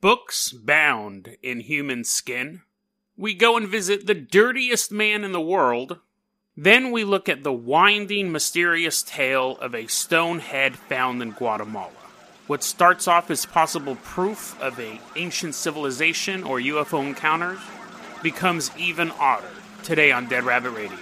Books bound in human skin. We go and visit the dirtiest man in the world. Then we look at the winding, mysterious tale of a stone head found in Guatemala. What starts off as possible proof of a ancient civilization or UFO encounters becomes even odder today on Dead Rabbit Radio.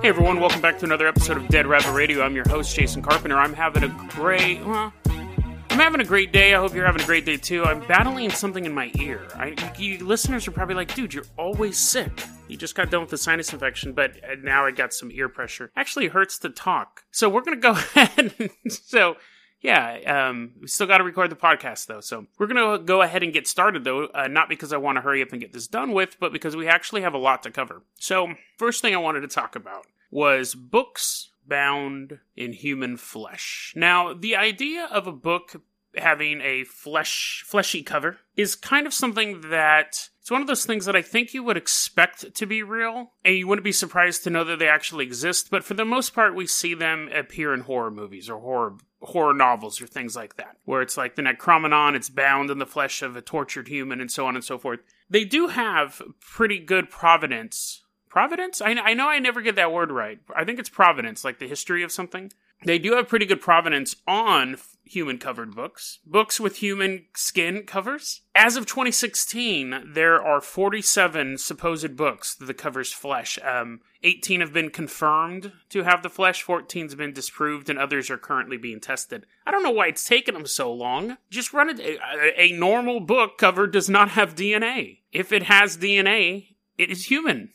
Hey everyone, welcome back to another episode of Dead Rabbit Radio. I'm your host, Jason Carpenter. I'm having a great, well, I'm having a great day. I hope you're having a great day too. I'm battling something in my ear. I, you listeners are probably like, dude, you're always sick. You just got done with the sinus infection, but uh, now I got some ear pressure. Actually, hurts to talk. So we're gonna go ahead. so yeah, um, we still got to record the podcast though. So we're gonna go ahead and get started though. Uh, not because I want to hurry up and get this done with, but because we actually have a lot to cover. So first thing I wanted to talk about was books bound in human flesh. Now, the idea of a book having a flesh fleshy cover is kind of something that it's one of those things that I think you would expect to be real, and you wouldn't be surprised to know that they actually exist. But for the most part, we see them appear in horror movies or horror horror novels or things like that, where it's like the Necronomicon, it's bound in the flesh of a tortured human, and so on and so forth. They do have pretty good providence. Providence? I, I know I never get that word right. I think it's providence, like the history of something. They do have pretty good provenance on human covered books, books with human skin covers. As of 2016, there are 47 supposed books that covers flesh. Um, 18 have been confirmed to have the flesh, 14 has been disproved, and others are currently being tested. I don't know why it's taken them so long. Just run it. A, a normal book cover does not have DNA. If it has DNA, it is human.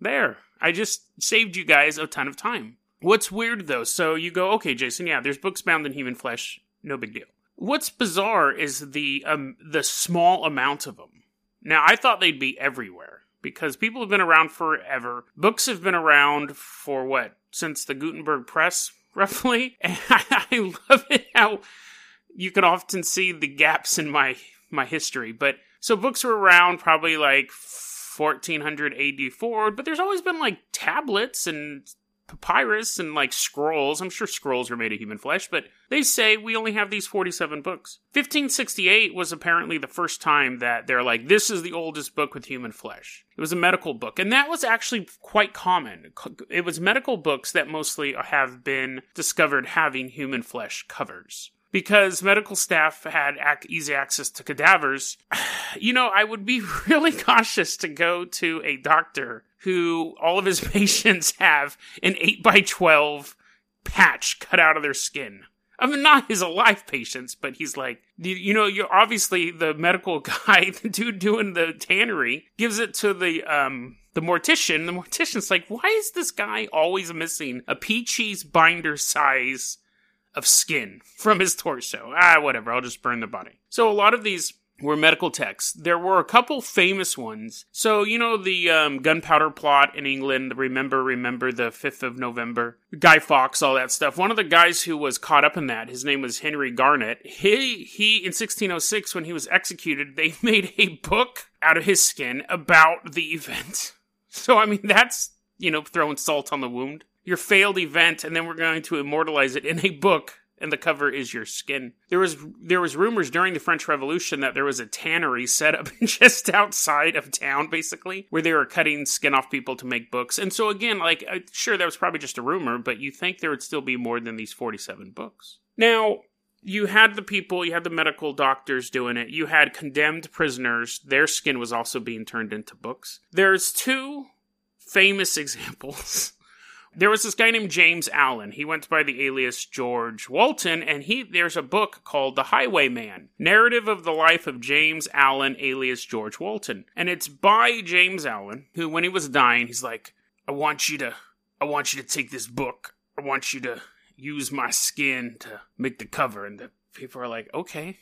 There. I just saved you guys a ton of time. What's weird though, so you go, okay, Jason, yeah, there's books bound in human flesh, no big deal. What's bizarre is the um, the small amount of them. Now, I thought they'd be everywhere because people have been around forever. Books have been around for what since the Gutenberg press, roughly. And I love it how you can often see the gaps in my my history. But so books were around probably like 1400 AD forward, but there's always been like tablets and papyrus and like scrolls. I'm sure scrolls are made of human flesh, but they say we only have these 47 books. 1568 was apparently the first time that they're like, this is the oldest book with human flesh. It was a medical book, and that was actually quite common. It was medical books that mostly have been discovered having human flesh covers because medical staff had ac- easy access to cadavers, you know, I would be really cautious to go to a doctor who all of his patients have an 8 by 12 patch cut out of their skin. I mean, not his alive patients, but he's like, you know, you're obviously the medical guy, the dude doing the tannery, gives it to the, um, the mortician. The mortician's like, why is this guy always missing a pea cheese binder size of skin from his torso. Ah, whatever, I'll just burn the body. So a lot of these were medical texts. There were a couple famous ones. So, you know, the um, gunpowder plot in England, remember, remember the 5th of November, Guy Fawkes, all that stuff. One of the guys who was caught up in that, his name was Henry Garnet. He, he, in 1606, when he was executed, they made a book out of his skin about the event. So, I mean, that's, you know, throwing salt on the wound your failed event, and then we're going to immortalize it in a book and the cover is your skin. There was there was rumors during the French Revolution that there was a tannery set up just outside of town, basically, where they were cutting skin off people to make books. And so again, like uh, sure, that was probably just a rumor, but you think there would still be more than these forty-seven books. Now, you had the people, you had the medical doctors doing it. You had condemned prisoners; their skin was also being turned into books. There's two famous examples there was this guy named James Allen. He went by the alias George Walton, and he there's a book called The Highwayman: Narrative of the Life of James Allen, alias George Walton, and it's by James Allen, who when he was dying, he's like, "I want you to." I want you to take this book. I want you to use my skin to make the cover. And the people are like, okay,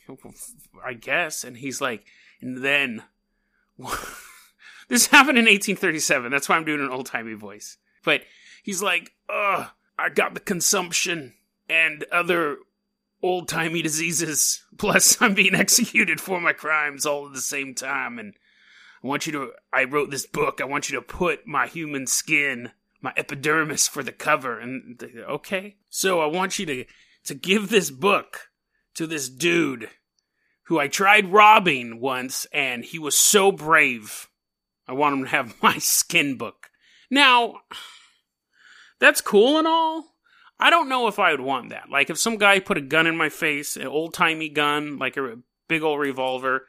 I guess. And he's like, and then. this happened in 1837. That's why I'm doing an old timey voice. But he's like, ugh, I got the consumption and other old timey diseases. Plus, I'm being executed for my crimes all at the same time. And I want you to, I wrote this book. I want you to put my human skin, my epidermis for the cover. And okay. So I want you to, to give this book to this dude who I tried robbing once and he was so brave. I want him to have my skin book. Now, that's cool and all, I don't know if I would want that. Like if some guy put a gun in my face, an old timey gun, like a big old revolver,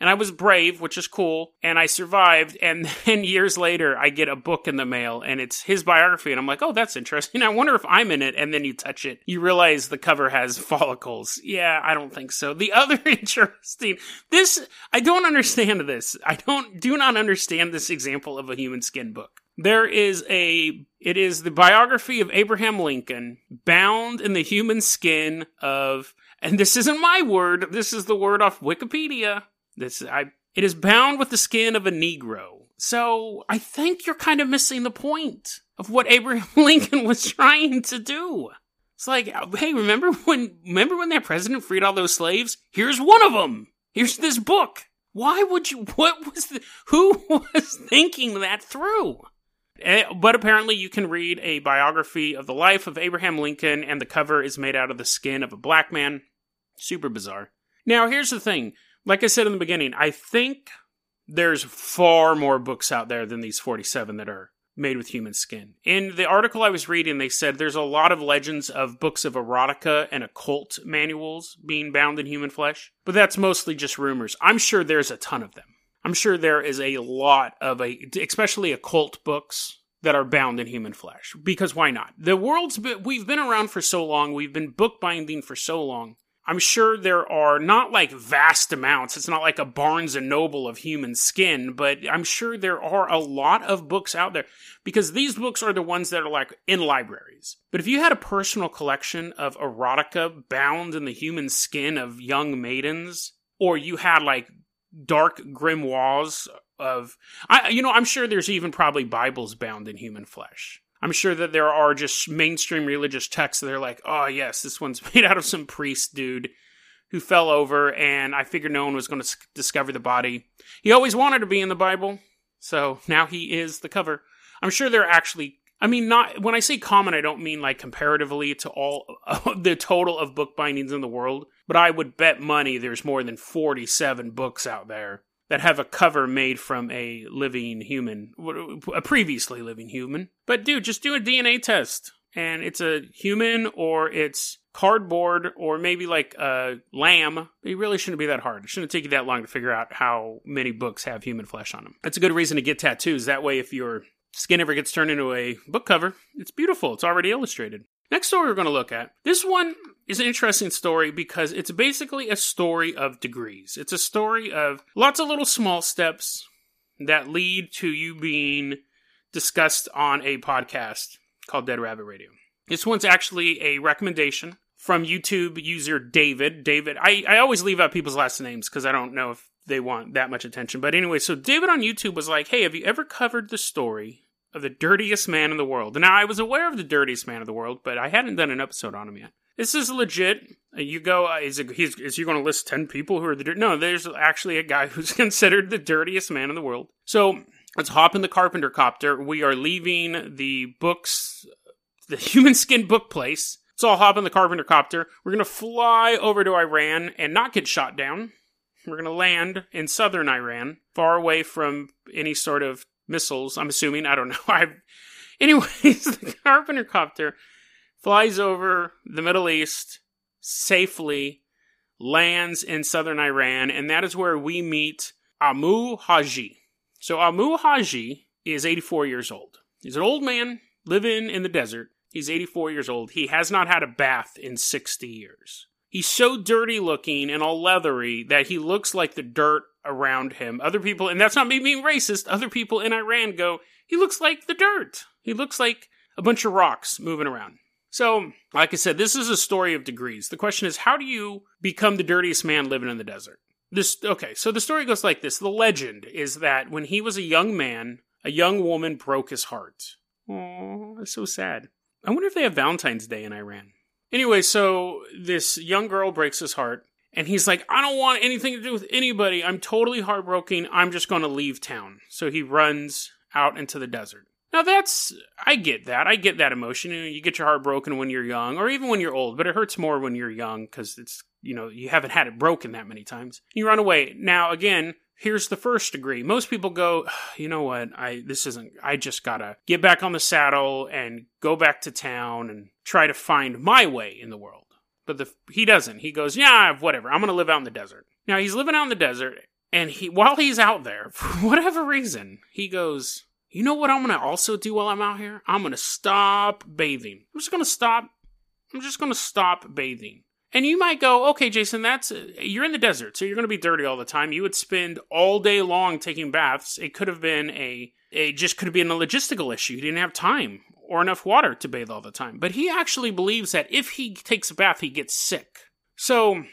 and I was brave, which is cool, and I survived, and then years later I get a book in the mail and it's his biography, and I'm like, oh, that's interesting. I wonder if I'm in it, and then you touch it, you realize the cover has follicles. Yeah, I don't think so. The other interesting, this, I don't understand this. I don't, do not understand this example of a human skin book. There is a it is the biography of Abraham Lincoln bound in the human skin of and this isn't my word, this is the word off Wikipedia. This I it is bound with the skin of a negro. So, I think you're kind of missing the point of what Abraham Lincoln was trying to do. It's like, hey, remember when remember when that president freed all those slaves? Here's one of them. Here's this book. Why would you what was the who was thinking that through? Eh, but apparently, you can read a biography of the life of Abraham Lincoln, and the cover is made out of the skin of a black man. Super bizarre. Now, here's the thing. Like I said in the beginning, I think there's far more books out there than these 47 that are made with human skin. In the article I was reading, they said there's a lot of legends of books of erotica and occult manuals being bound in human flesh, but that's mostly just rumors. I'm sure there's a ton of them. I'm sure there is a lot of a, especially occult books that are bound in human flesh. Because why not? The world's been, we've been around for so long. We've been bookbinding for so long. I'm sure there are not like vast amounts. It's not like a Barnes and Noble of human skin, but I'm sure there are a lot of books out there because these books are the ones that are like in libraries. But if you had a personal collection of erotica bound in the human skin of young maidens, or you had like dark grimoires of I you know I'm sure there's even probably Bibles bound in human flesh. I'm sure that there are just mainstream religious texts that are like, "Oh yes, this one's made out of some priest dude who fell over and I figured no one was going to discover the body. He always wanted to be in the Bible, so now he is the cover." I'm sure there are actually I mean, not when I say common, I don't mean like comparatively to all the total of book bindings in the world, but I would bet money there's more than 47 books out there that have a cover made from a living human, a previously living human. But dude, just do a DNA test, and it's a human or it's cardboard or maybe like a lamb. It really shouldn't be that hard. It shouldn't take you that long to figure out how many books have human flesh on them. That's a good reason to get tattoos. That way, if you're skin ever gets turned into a book cover, it's beautiful. It's already illustrated. Next story we're going to look at. This one is an interesting story because it's basically a story of degrees. It's a story of lots of little small steps that lead to you being discussed on a podcast called Dead Rabbit Radio. This one's actually a recommendation from YouTube user David. David, I, I always leave out people's last names because I don't know if they want that much attention. But anyway, so David on YouTube was like, hey, have you ever covered the story of the dirtiest man in the world. Now, I was aware of the dirtiest man in the world, but I hadn't done an episode on him yet. This is legit. Uh, you go, uh, is, it, he's, is he going to list 10 people who are the dirt? No, there's actually a guy who's considered the dirtiest man in the world. So let's hop in the carpenter copter. We are leaving the books, the human skin book place. So I'll hop in the carpenter copter. We're going to fly over to Iran and not get shot down. We're going to land in southern Iran, far away from any sort of missiles. I'm assuming. I don't know. I, anyways, the Carpenter copter flies over the Middle East safely, lands in southern Iran, and that is where we meet Amu Haji. So Amu Haji is 84 years old. He's an old man living in the desert. He's 84 years old. He has not had a bath in 60 years. He's so dirty looking and all leathery that he looks like the dirt around him. Other people, and that's not me being racist, other people in Iran go, he looks like the dirt. He looks like a bunch of rocks moving around. So, like I said, this is a story of degrees. The question is, how do you become the dirtiest man living in the desert? This okay, so the story goes like this. The legend is that when he was a young man, a young woman broke his heart. Oh, that's so sad. I wonder if they have Valentine's Day in Iran. Anyway, so this young girl breaks his heart, and he's like, I don't want anything to do with anybody. I'm totally heartbroken. I'm just going to leave town. So he runs out into the desert. Now that's I get that. I get that emotion. You, know, you get your heart broken when you're young, or even when you're old, but it hurts more when you're young because it's you know you haven't had it broken that many times. You run away. Now again, here's the first degree. Most people go, you know what? I this isn't. I just gotta get back on the saddle and go back to town and try to find my way in the world. But the, he doesn't. He goes, yeah, whatever. I'm gonna live out in the desert. Now he's living out in the desert, and he while he's out there, for whatever reason, he goes, you know what I'm gonna also do while I'm out here? I'm gonna stop bathing. I'm just gonna stop. I'm just gonna stop bathing. And you might go, okay, Jason, that's you're in the desert, so you're going to be dirty all the time. You would spend all day long taking baths. It could have been a, it just could have been a logistical issue. You didn't have time or enough water to bathe all the time. But he actually believes that if he takes a bath, he gets sick. So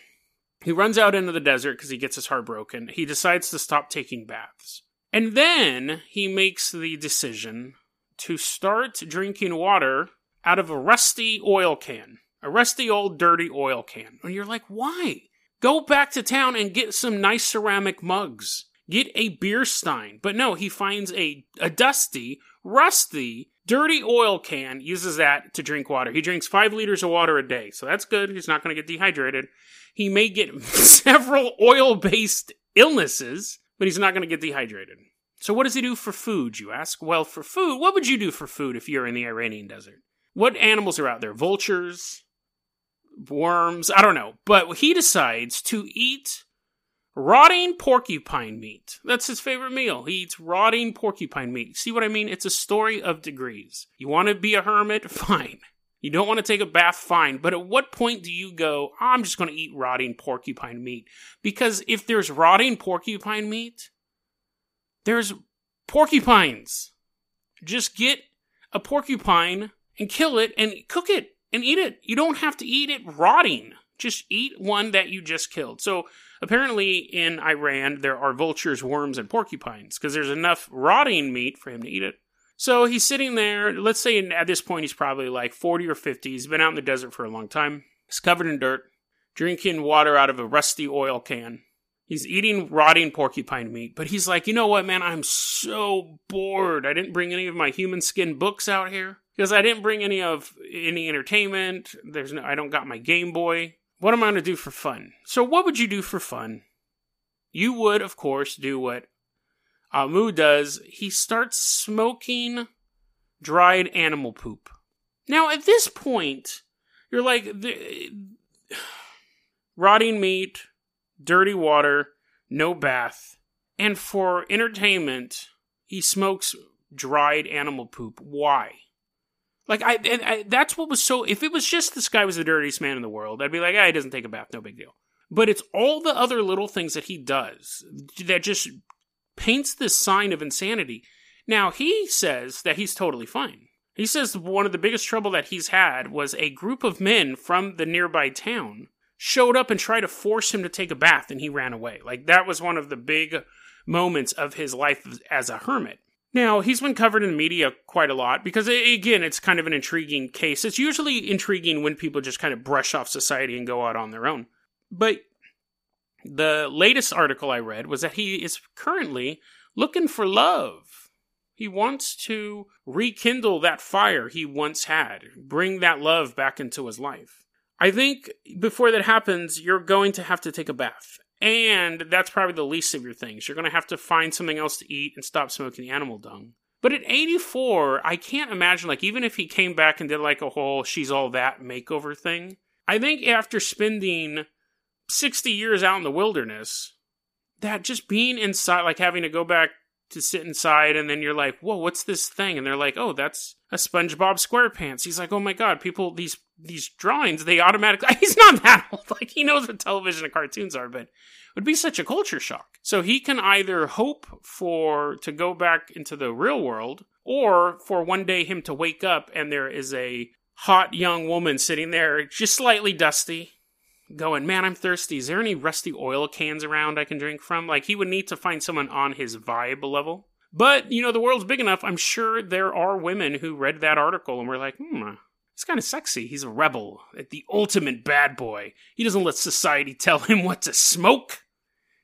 he runs out into the desert because he gets his heart broken. He decides to stop taking baths. And then he makes the decision to start drinking water out of a rusty oil can, a rusty old dirty oil can. And you're like, why? Go back to town and get some nice ceramic mugs. Get a beer stein. But no, he finds a, a dusty, rusty, dirty oil can, uses that to drink water. He drinks five liters of water a day, so that's good. He's not going to get dehydrated. He may get several oil based illnesses, but he's not going to get dehydrated. So, what does he do for food, you ask? Well, for food, what would you do for food if you're in the Iranian desert? What animals are out there? Vultures? Worms? I don't know. But he decides to eat Rotting porcupine meat. That's his favorite meal. He eats rotting porcupine meat. See what I mean? It's a story of degrees. You want to be a hermit? Fine. You don't want to take a bath? Fine. But at what point do you go, I'm just going to eat rotting porcupine meat? Because if there's rotting porcupine meat, there's porcupines. Just get a porcupine and kill it and cook it and eat it. You don't have to eat it rotting. Just eat one that you just killed. So apparently in Iran there are vultures, worms, and porcupines because there's enough rotting meat for him to eat it. So he's sitting there. Let's say at this point he's probably like 40 or 50. He's been out in the desert for a long time. He's covered in dirt, drinking water out of a rusty oil can. He's eating rotting porcupine meat, but he's like, you know what, man? I'm so bored. I didn't bring any of my human skin books out here because I didn't bring any of any entertainment. There's no, I don't got my Game Boy. What am I going to do for fun? So, what would you do for fun? You would, of course, do what Amu does. He starts smoking dried animal poop. Now, at this point, you're like, the, rotting meat, dirty water, no bath. And for entertainment, he smokes dried animal poop. Why? Like I, I, that's what was so. If it was just this guy was the dirtiest man in the world, I'd be like, ah, he doesn't take a bath, no big deal. But it's all the other little things that he does that just paints this sign of insanity. Now he says that he's totally fine. He says one of the biggest trouble that he's had was a group of men from the nearby town showed up and tried to force him to take a bath, and he ran away. Like that was one of the big moments of his life as a hermit. Now, he's been covered in the media quite a lot because, again, it's kind of an intriguing case. It's usually intriguing when people just kind of brush off society and go out on their own. But the latest article I read was that he is currently looking for love. He wants to rekindle that fire he once had, bring that love back into his life. I think before that happens, you're going to have to take a bath. And that's probably the least of your things. You're going to have to find something else to eat and stop smoking the animal dung. But at 84, I can't imagine, like, even if he came back and did like a whole she's all that makeover thing, I think after spending 60 years out in the wilderness, that just being inside, like having to go back to sit inside and then you're like, whoa, what's this thing? And they're like, oh, that's a SpongeBob SquarePants. He's like, oh my god, people, these these drawings, they automatically. He's not that old. Like he knows what television and cartoons are, but it would be such a culture shock. So he can either hope for to go back into the real world, or for one day him to wake up and there is a hot young woman sitting there, just slightly dusty, going, Man, I'm thirsty. Is there any rusty oil cans around I can drink from? Like, he would need to find someone on his vibe level. But, you know, the world's big enough. I'm sure there are women who read that article and were like, Hmm, He's kind of sexy. He's a rebel, the ultimate bad boy. He doesn't let society tell him what to smoke.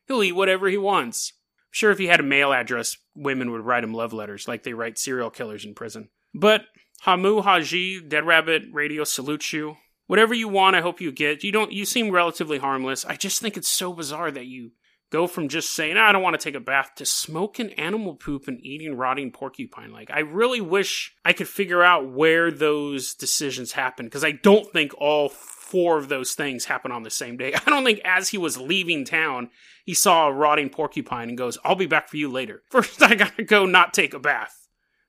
He'll eat whatever he wants. I'm sure if he had a mail address, women would write him love letters like they write serial killers in prison. But Amu Haji, Dead Rabbit Radio salutes you. Whatever you want, I hope you get. You don't you seem relatively harmless. I just think it's so bizarre that you go from just saying, ah, I don't want to take a bath to smoking animal poop and eating rotting porcupine. Like, I really wish I could figure out where those decisions happen because I don't think all four of those things happen on the same day. I don't think as he was leaving town, he saw a rotting porcupine and goes, I'll be back for you later. First, I gotta go not take a bath.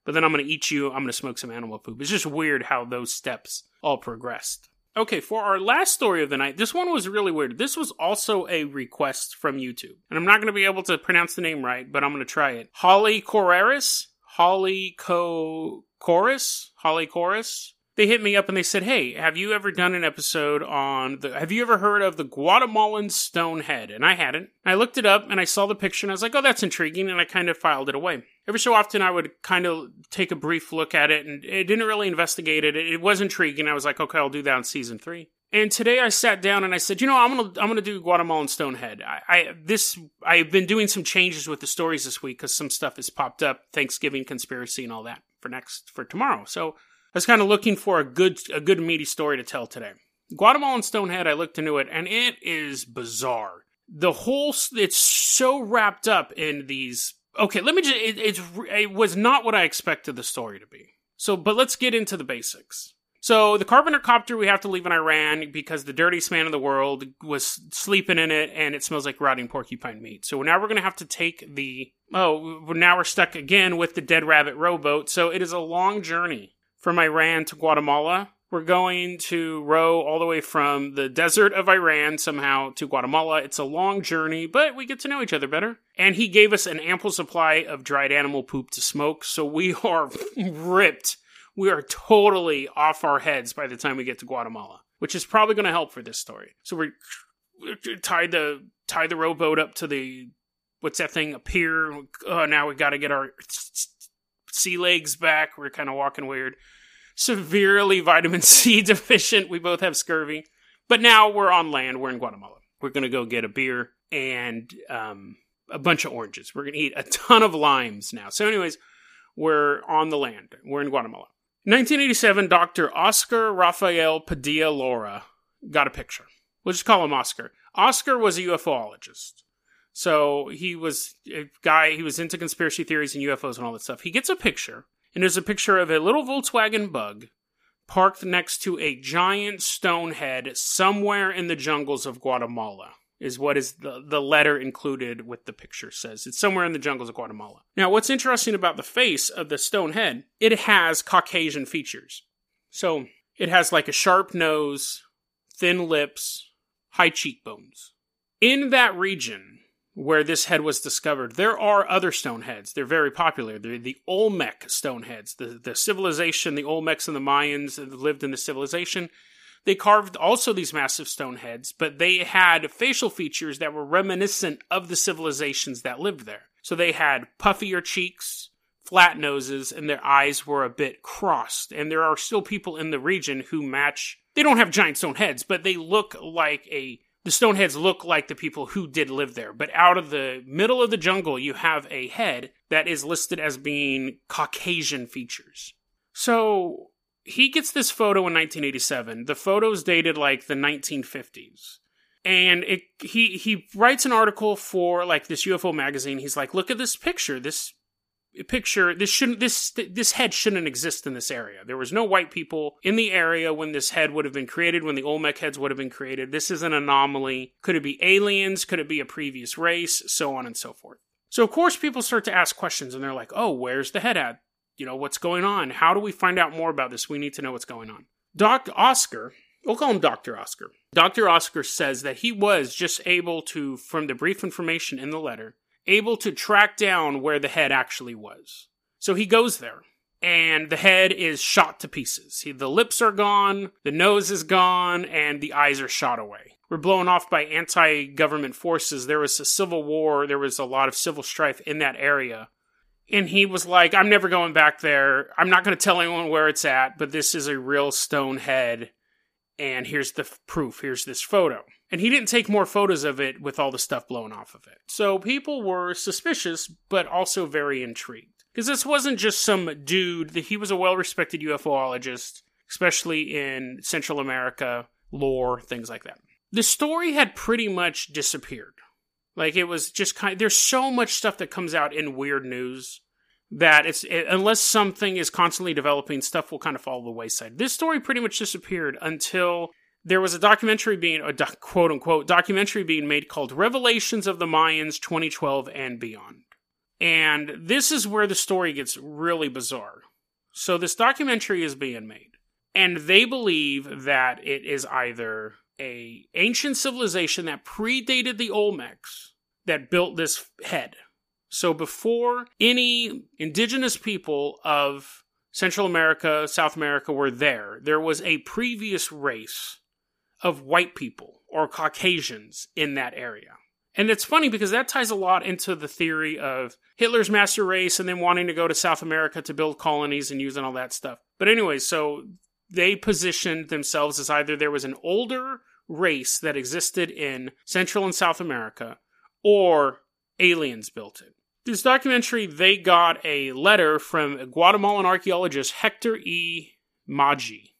But then I'm gonna eat you, I'm gonna smoke some animal poop. It's just weird how those steps all progressed. Okay, for our last story of the night, this one was really weird. This was also a request from YouTube. And I'm not going to be able to pronounce the name right, but I'm going to try it. Holly Coraris? Holly Co. Chorus? Holly Chorus? They hit me up and they said, Hey, have you ever done an episode on the. Have you ever heard of the Guatemalan Stonehead? And I hadn't. I looked it up and I saw the picture and I was like, Oh, that's intriguing. And I kind of filed it away every so often I would kind of take a brief look at it and it didn't really investigate it. It was intriguing. I was like, okay, I'll do that in season three. And today I sat down and I said, you know, I'm gonna I'm gonna do Guatemalan Stonehead. I, I this I've been doing some changes with the stories this week because some stuff has popped up, Thanksgiving conspiracy and all that for next for tomorrow. So I was kind of looking for a good a good meaty story to tell today. Guatemalan Stonehead, I looked into it and it is bizarre. The whole it's so wrapped up in these okay, let me just. It, it's it was not what I expected the story to be. So, but let's get into the basics. So the Carpenter copter we have to leave in Iran because the dirtiest man in the world was sleeping in it and it smells like rotting porcupine meat. So now we're going to have to take the oh now we're stuck again with the dead rabbit rowboat. So it is a long journey from Iran to Guatemala we're going to row all the way from the desert of Iran somehow to Guatemala. It's a long journey, but we get to know each other better. And he gave us an ample supply of dried animal poop to smoke, so we are ripped. We are totally off our heads by the time we get to Guatemala, which is probably going to help for this story. So we tied the tied the rowboat up to the what's that thing a pier. Oh, now we got to get our sea legs back. We're kind of walking weird severely vitamin C deficient. We both have scurvy. But now we're on land. We're in Guatemala. We're going to go get a beer and um, a bunch of oranges. We're going to eat a ton of limes now. So, anyways, we're on the land. We're in Guatemala. 1987, Dr. Oscar Rafael Padilla Lara got a picture. We'll just call him Oscar. Oscar was a UFOologist. So he was a guy, he was into conspiracy theories and UFOs and all that stuff. He gets a picture and there's a picture of a little Volkswagen bug parked next to a giant stone head somewhere in the jungles of Guatemala is what is the, the letter included with the picture says. It's somewhere in the jungles of Guatemala. Now, what's interesting about the face of the stone head, it has Caucasian features. So it has like a sharp nose, thin lips, high cheekbones. In that region, where this head was discovered. There are other stone heads. They're very popular. They're the Olmec stone heads. The, the civilization, the Olmecs and the Mayans lived in the civilization. They carved also these massive stone heads, but they had facial features that were reminiscent of the civilizations that lived there. So they had puffier cheeks, flat noses, and their eyes were a bit crossed. And there are still people in the region who match. They don't have giant stone heads, but they look like a the stoneheads look like the people who did live there. But out of the middle of the jungle, you have a head that is listed as being Caucasian features. So he gets this photo in 1987. The photo's dated like the 1950s. And it, he he writes an article for like this UFO magazine. He's like, "Look at this picture. This picture this shouldn't this this head shouldn't exist in this area. There was no white people in the area when this head would have been created when the olmec heads would have been created. This is an anomaly. Could it be aliens? Could it be a previous race? So on and so forth. So of course people start to ask questions and they're like oh where's the head at? You know what's going on? How do we find out more about this? We need to know what's going on. Doc oscar We'll call him Dr. Oscar. Dr. Oscar says that he was just able to, from the brief information in the letter, able to track down where the head actually was. So he goes there. and the head is shot to pieces. The lips are gone, the nose is gone, and the eyes are shot away. We're blown off by anti government forces. There was a civil war, there was a lot of civil strife in that area. And he was like, I'm never going back there. I'm not going to tell anyone where it's at, but this is a real stone head. And here's the f- proof. Here's this photo. And he didn't take more photos of it with all the stuff blown off of it. So people were suspicious, but also very intrigued. Because this wasn't just some dude, he was a well respected UFOologist, especially in Central America, lore, things like that. The story had pretty much disappeared. Like it was just kind of, there's so much stuff that comes out in weird news that it's it, unless something is constantly developing, stuff will kind of fall the wayside. This story pretty much disappeared until there was a documentary being a doc, quote unquote documentary being made called Revelations of the Mayans 2012 and Beyond. And this is where the story gets really bizarre. So this documentary is being made, and they believe that it is either a ancient civilization that predated the Olmecs that built this head. So before any indigenous people of Central America, South America were there, there was a previous race of white people or Caucasians in that area. And it's funny because that ties a lot into the theory of Hitler's master race and then wanting to go to South America to build colonies and using all that stuff. But anyway, so they positioned themselves as either there was an older race that existed in Central and South America or aliens built it. This documentary, they got a letter from a Guatemalan archaeologist Hector E. Maggi.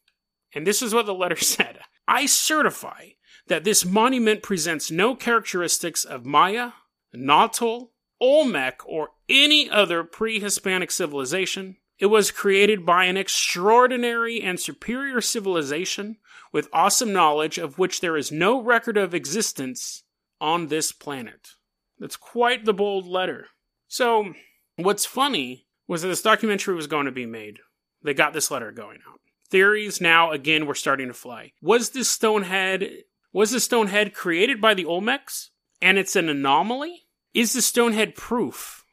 And this is what the letter said I certify that this monument presents no characteristics of Maya, Nahuatl, Olmec, or any other pre Hispanic civilization. It was created by an extraordinary and superior civilization with awesome knowledge of which there is no record of existence on this planet. That's quite the bold letter. So, what's funny was that this documentary was going to be made. They got this letter going out. Theories now again were starting to fly. Was this stonehead was the stonehead created by the Olmecs and it's an anomaly? Is the stonehead proof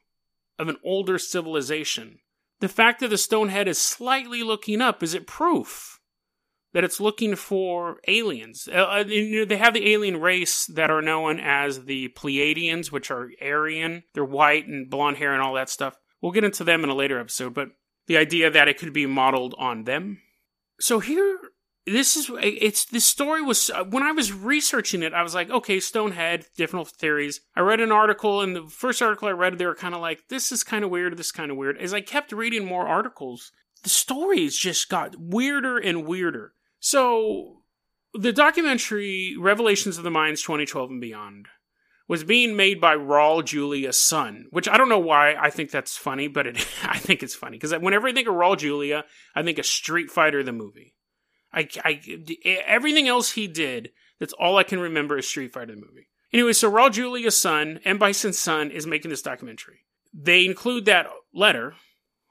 of an older civilization? The fact that the stonehead is slightly looking up, is it proof that it's looking for aliens? Uh, uh they have the alien race that are known as the Pleiadians, which are Aryan. They're white and blonde hair and all that stuff. We'll get into them in a later episode, but the idea that it could be modeled on them. So here this is it's this story was uh, when I was researching it, I was like, okay, Stonehead, different theories. I read an article, and the first article I read, they were kind of like, this is kind of weird, this kind of weird. As I kept reading more articles, the stories just got weirder and weirder. So the documentary Revelations of the Mayans 2012 and Beyond was being made by Raul Julia's son, which I don't know why I think that's funny, but it, I think it's funny because whenever I think of Raul Julia, I think of Street Fighter the movie. I, I, everything else he did, that's all I can remember is Street Fighter the movie. Anyway, so Raul Julia's son, M. Bison's son, is making this documentary. They include that letter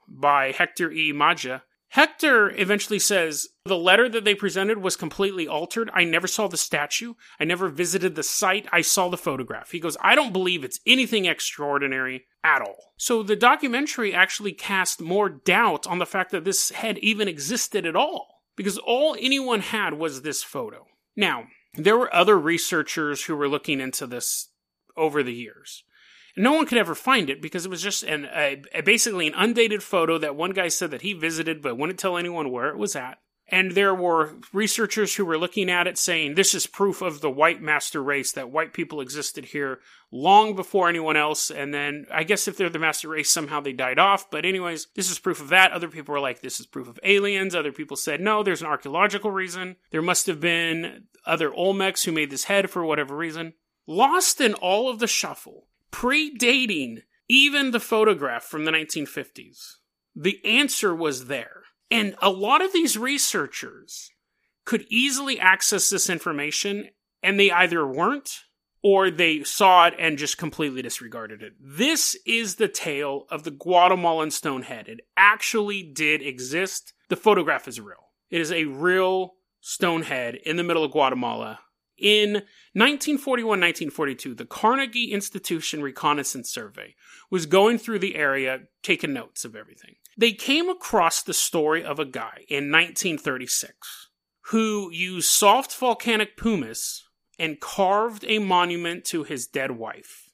by Hector E. Maggi. Hector eventually says the letter that they presented was completely altered. I never saw the statue. I never visited the site. I saw the photograph. He goes, I don't believe it's anything extraordinary at all. So the documentary actually cast more doubt on the fact that this head even existed at all because all anyone had was this photo. Now, there were other researchers who were looking into this over the years. No one could ever find it because it was just an, a, a, basically an undated photo that one guy said that he visited but wouldn't tell anyone where it was at. And there were researchers who were looking at it saying this is proof of the white master race, that white people existed here long before anyone else. And then I guess if they're the master race, somehow they died off. But, anyways, this is proof of that. Other people were like, this is proof of aliens. Other people said, no, there's an archaeological reason. There must have been other Olmecs who made this head for whatever reason. Lost in all of the shuffle, predating even the photograph from the 1950s, the answer was there and a lot of these researchers could easily access this information and they either weren't or they saw it and just completely disregarded it. This is the tale of the Guatemalan stonehead. It actually did exist. The photograph is real. It is a real stonehead in the middle of Guatemala. In 1941 1942, the Carnegie Institution Reconnaissance Survey was going through the area, taking notes of everything. They came across the story of a guy in 1936 who used soft volcanic pumice and carved a monument to his dead wife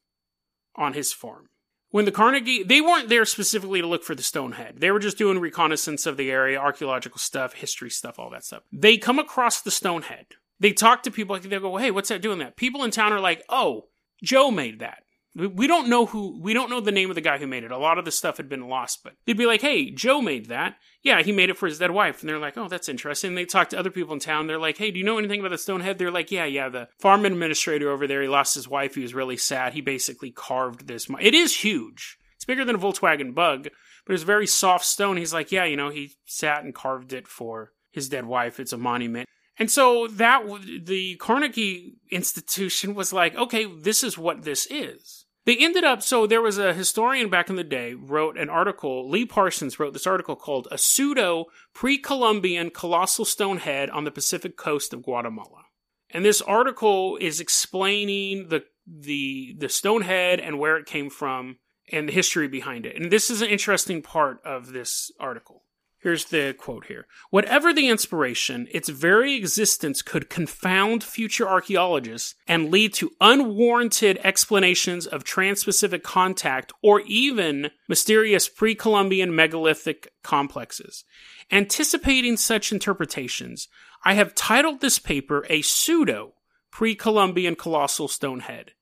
on his farm. When the Carnegie, they weren't there specifically to look for the Stonehead. They were just doing reconnaissance of the area, archaeological stuff, history stuff, all that stuff. They come across the Stonehead. They talk to people, they go, "Hey, what's that doing that?" People in town are like, "Oh, Joe made that." We don't know who, we don't know the name of the guy who made it. A lot of the stuff had been lost, but they'd be like, hey, Joe made that. Yeah, he made it for his dead wife. And they're like, oh, that's interesting. And they talk to other people in town. They're like, hey, do you know anything about the Stonehead? They're like, yeah, yeah, the farm administrator over there, he lost his wife. He was really sad. He basically carved this. It is huge. It's bigger than a Volkswagen bug, but it's very soft stone. He's like, yeah, you know, he sat and carved it for his dead wife. It's a monument. And so that the Carnegie Institution was like, okay, this is what this is. They ended up, so there was a historian back in the day wrote an article, Lee Parsons wrote this article called A Pseudo Pre Columbian Colossal Stone Head on the Pacific Coast of Guatemala. And this article is explaining the, the, the stone head and where it came from and the history behind it. And this is an interesting part of this article. Here's the quote here. Whatever the inspiration, its very existence could confound future archaeologists and lead to unwarranted explanations of trans-Pacific contact or even mysterious pre-Columbian megalithic complexes. Anticipating such interpretations, I have titled this paper a pseudo pre-Columbian colossal stone head.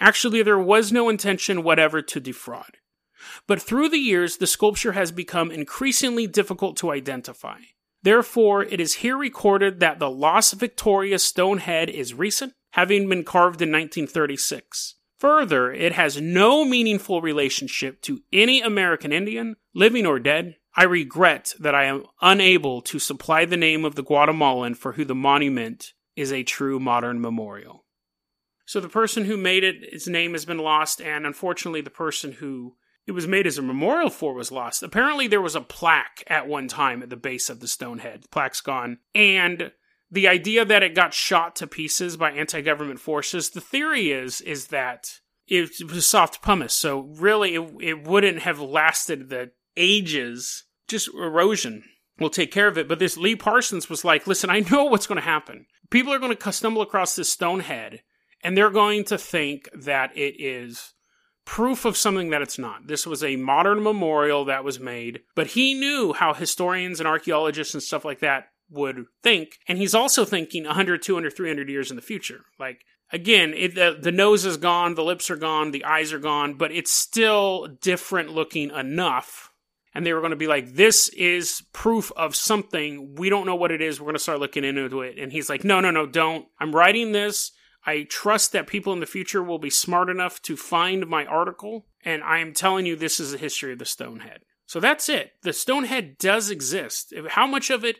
Actually, there was no intention whatever to defraud. But through the years, the sculpture has become increasingly difficult to identify. Therefore, it is here recorded that the Las Victorias stone head is recent, having been carved in 1936. Further, it has no meaningful relationship to any American Indian, living or dead. I regret that I am unable to supply the name of the Guatemalan for who the monument is a true modern memorial. So the person who made it, his name has been lost, and unfortunately, the person who it was made as a memorial for was lost. Apparently, there was a plaque at one time at the base of the Stonehead. The plaque's gone. And the idea that it got shot to pieces by anti-government forces, the theory is is that it was soft pumice, so really it, it wouldn't have lasted the ages. Just erosion will take care of it. But this Lee Parsons was like, listen, I know what's going to happen. People are going to stumble across this Stonehead, and they're going to think that it is proof of something that it's not. This was a modern memorial that was made, but he knew how historians and archaeologists and stuff like that would think. And he's also thinking 100, 200, 300 years in the future. Like, again, it, the, the nose is gone, the lips are gone, the eyes are gone, but it's still different looking enough. And they were going to be like, this is proof of something. We don't know what it is. We're going to start looking into it. And he's like, no, no, no, don't. I'm writing this I trust that people in the future will be smart enough to find my article, and I am telling you this is the history of the Stonehead. So that's it. The Stonehead does exist. How much of it?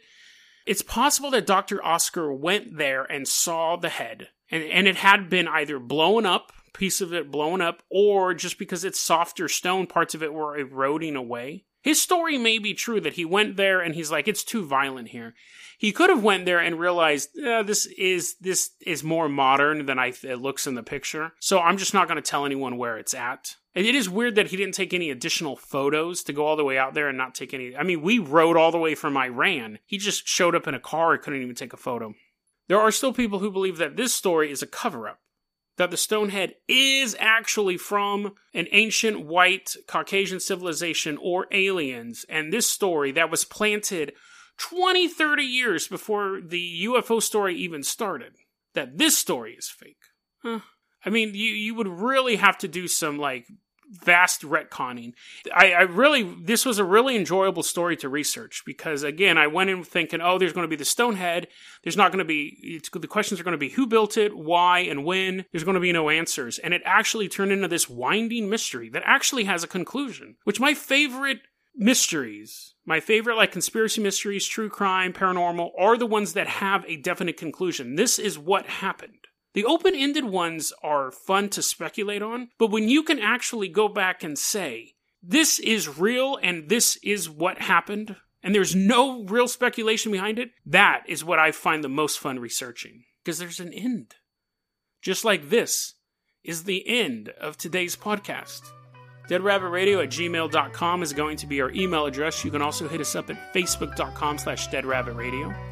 It's possible that Dr. Oscar went there and saw the head, and, and it had been either blown up, piece of it blown up, or just because it's softer stone, parts of it were eroding away. His story may be true that he went there and he's like, it's too violent here. He could have went there and realized eh, this is this is more modern than I it looks in the picture. So I'm just not going to tell anyone where it's at. And it is weird that he didn't take any additional photos to go all the way out there and not take any. I mean, we rode all the way from Iran. He just showed up in a car and couldn't even take a photo. There are still people who believe that this story is a cover up that the Stonehead is actually from an ancient white Caucasian civilization or aliens. And this story that was planted 20, 30 years before the UFO story even started, that this story is fake. Huh. I mean, you, you would really have to do some like vast retconning. I, I, really, this was a really enjoyable story to research because, again, I went in thinking, oh, there's going to be the Stonehead. There's not going to be, the questions are going to be who built it, why, and when. There's going to be no answers. And it actually turned into this winding mystery that actually has a conclusion, which my favorite mysteries, my favorite like conspiracy mysteries, true crime, paranormal, are the ones that have a definite conclusion. This is what happened. The open ended ones are fun to speculate on, but when you can actually go back and say, this is real and this is what happened, and there's no real speculation behind it, that is what I find the most fun researching. Because there's an end. Just like this is the end of today's podcast. deadrabbitradio at gmail.com is going to be our email address. You can also hit us up at facebook.com slash deadrabbitradio.